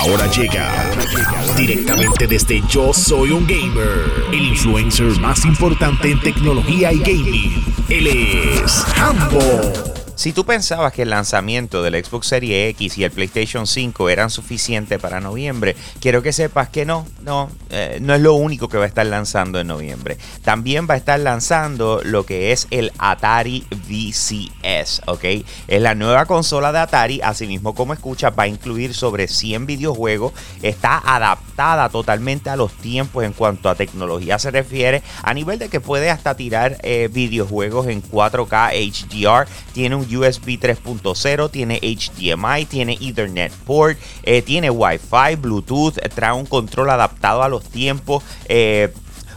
Ahora llega directamente desde Yo Soy un Gamer, el influencer más importante en tecnología y gaming. Él es Hambo. Si tú pensabas que el lanzamiento del Xbox Series X y el PlayStation 5 eran suficientes para noviembre, quiero que sepas que no, no, eh, no es lo único que va a estar lanzando en noviembre. También va a estar lanzando lo que es el Atari VCS, ¿ok? Es la nueva consola de Atari, así mismo como escuchas, va a incluir sobre 100 videojuegos, está totalmente a los tiempos en cuanto a tecnología se refiere, a nivel de que puede hasta tirar eh, videojuegos en 4K HDR, tiene un USB 3.0, tiene HDMI, tiene Ethernet port, eh, tiene Wi-Fi, Bluetooth, trae un control adaptado a los tiempos. Eh,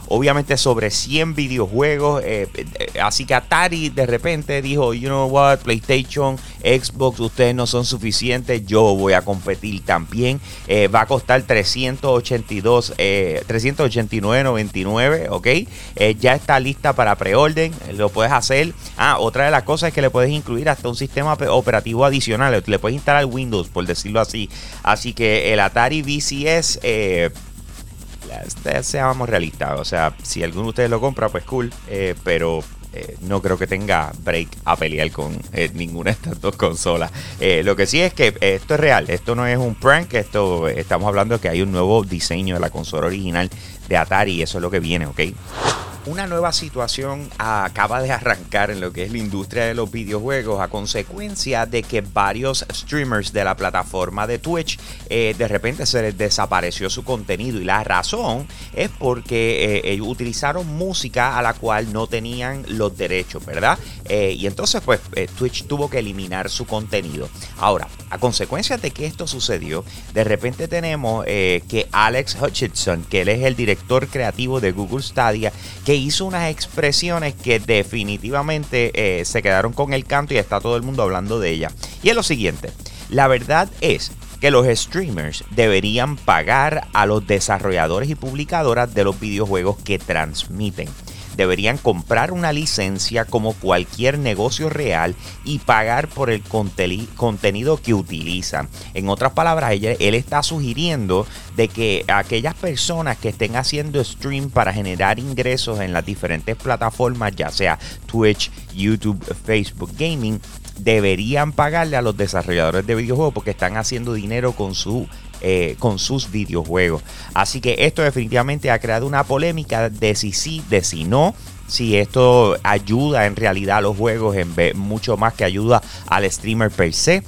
obviamente sobre 100 videojuegos. Eh, eh, así que Atari de repente dijo, you know what, PlayStation, Xbox, ustedes no son suficientes, yo voy a competir también. Eh, va a costar 382, 389.99, ok. ya está lista para preorden, lo puedes hacer. Ah, otra de las cosas es que le puedes incluir hasta un sistema operativo adicional, le puedes instalar Windows, por decirlo así. Así que el Atari VCS seamos realistas. O sea, si alguno de ustedes lo compra, pues cool. Eh, pero eh, no creo que tenga break a pelear con eh, ninguna de estas dos consolas. lo que sí es que esto es real. Esto no es un prank. Esto estamos hablando de que hay un nuevo diseño de la consola original de Atari. Y eso es lo que viene, ¿ok? Una nueva situación acaba de arrancar en lo que es la industria de los videojuegos a consecuencia de que varios streamers de la plataforma de Twitch eh, de repente se les desapareció su contenido y la razón es porque eh, utilizaron música a la cual no tenían los derechos, ¿verdad? Eh, y entonces pues Twitch tuvo que eliminar su contenido. Ahora, a consecuencia de que esto sucedió, de repente tenemos que Alex Hutchinson, que él es el director creativo de Google Stadia, que hizo unas expresiones que definitivamente eh, se quedaron con el canto y está todo el mundo hablando de ella. Y es lo siguiente, la verdad es que los streamers deberían pagar a los desarrolladores y publicadoras de los videojuegos que transmiten deberían comprar una licencia como cualquier negocio real y pagar por el contenido que utilizan. En otras palabras, él está sugiriendo de que aquellas personas que estén haciendo stream para generar ingresos en las diferentes plataformas, ya sea Twitch, YouTube, Facebook Gaming, deberían pagarle a los desarrolladores de videojuegos porque están haciendo dinero con su eh, con sus videojuegos. Así que esto definitivamente ha creado una polémica de si sí, de si no si esto ayuda en realidad a los juegos en vez, mucho más que ayuda al streamer per se.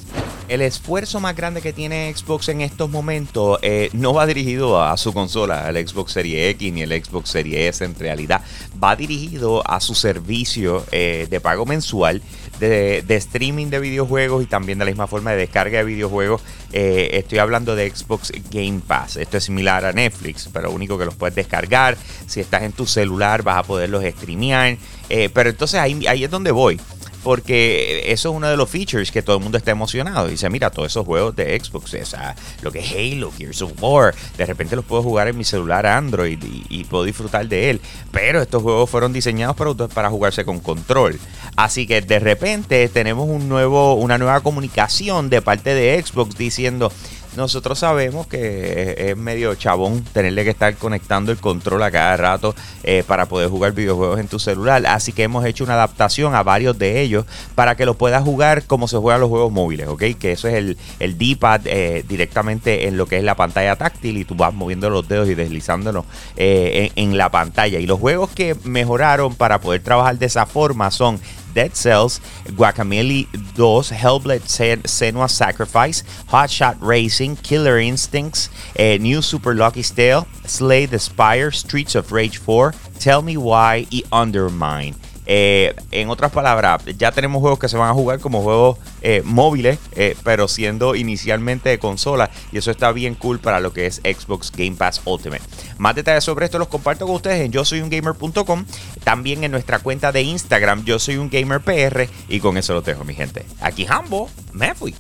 El esfuerzo más grande que tiene Xbox en estos momentos eh, no va dirigido a su consola, al Xbox Series X ni el Xbox Series S en realidad. Va dirigido a su servicio eh, de pago mensual de, streaming de videojuegos y también de la misma forma de descarga de videojuegos. Eh, estoy hablando de Xbox Game Pass. Esto es similar a Netflix, pero único que los puedes descargar. Si estás en tu celular vas a poderlos streamear. pero entonces ahí, ahí es donde voy porque eso es uno de los features que todo el mundo está emocionado. Dice, mira, todos esos juegos de Xbox, o sea, lo que es Halo, Gears of War, de repente los puedo jugar en mi celular Android y, puedo disfrutar de él. Pero estos juegos fueron diseñados para, para jugarse con control. Así que de repente tenemos un nuevo, una nueva comunicación de parte de Xbox diciendo, nosotros sabemos que es medio chabón tenerle que estar conectando el control a cada rato eh, para poder jugar videojuegos en tu celular. Así que hemos hecho una adaptación a varios de ellos para que lo puedas jugar como se juegan los juegos móviles, ¿ok? Que eso es el, el D-pad eh, directamente en lo que es la pantalla táctil y tú vas moviendo los dedos y deslizándolos eh, en la pantalla. Y los juegos que mejoraron para poder trabajar de esa forma son Dead Cells, Guacamole 2, Hellblade Senua Sacrifice, Hot Shot Racing, Killer Instincts, eh, New Super Lucky Tale, Slay the Spire, Streets of Rage 4, Tell Me Why y Undermine. Eh, en otras palabras, ya tenemos juegos que se van a jugar como juegos eh, móviles, eh, pero siendo inicialmente de consola. Y eso está bien cool para lo que es Xbox Game Pass Ultimate. Más detalles sobre esto los comparto con ustedes en yo soy un gamer.com. También en nuestra cuenta de Instagram, yo soy un gamer PR. Y con eso lo dejo, mi gente. Aquí Hambo, me fui.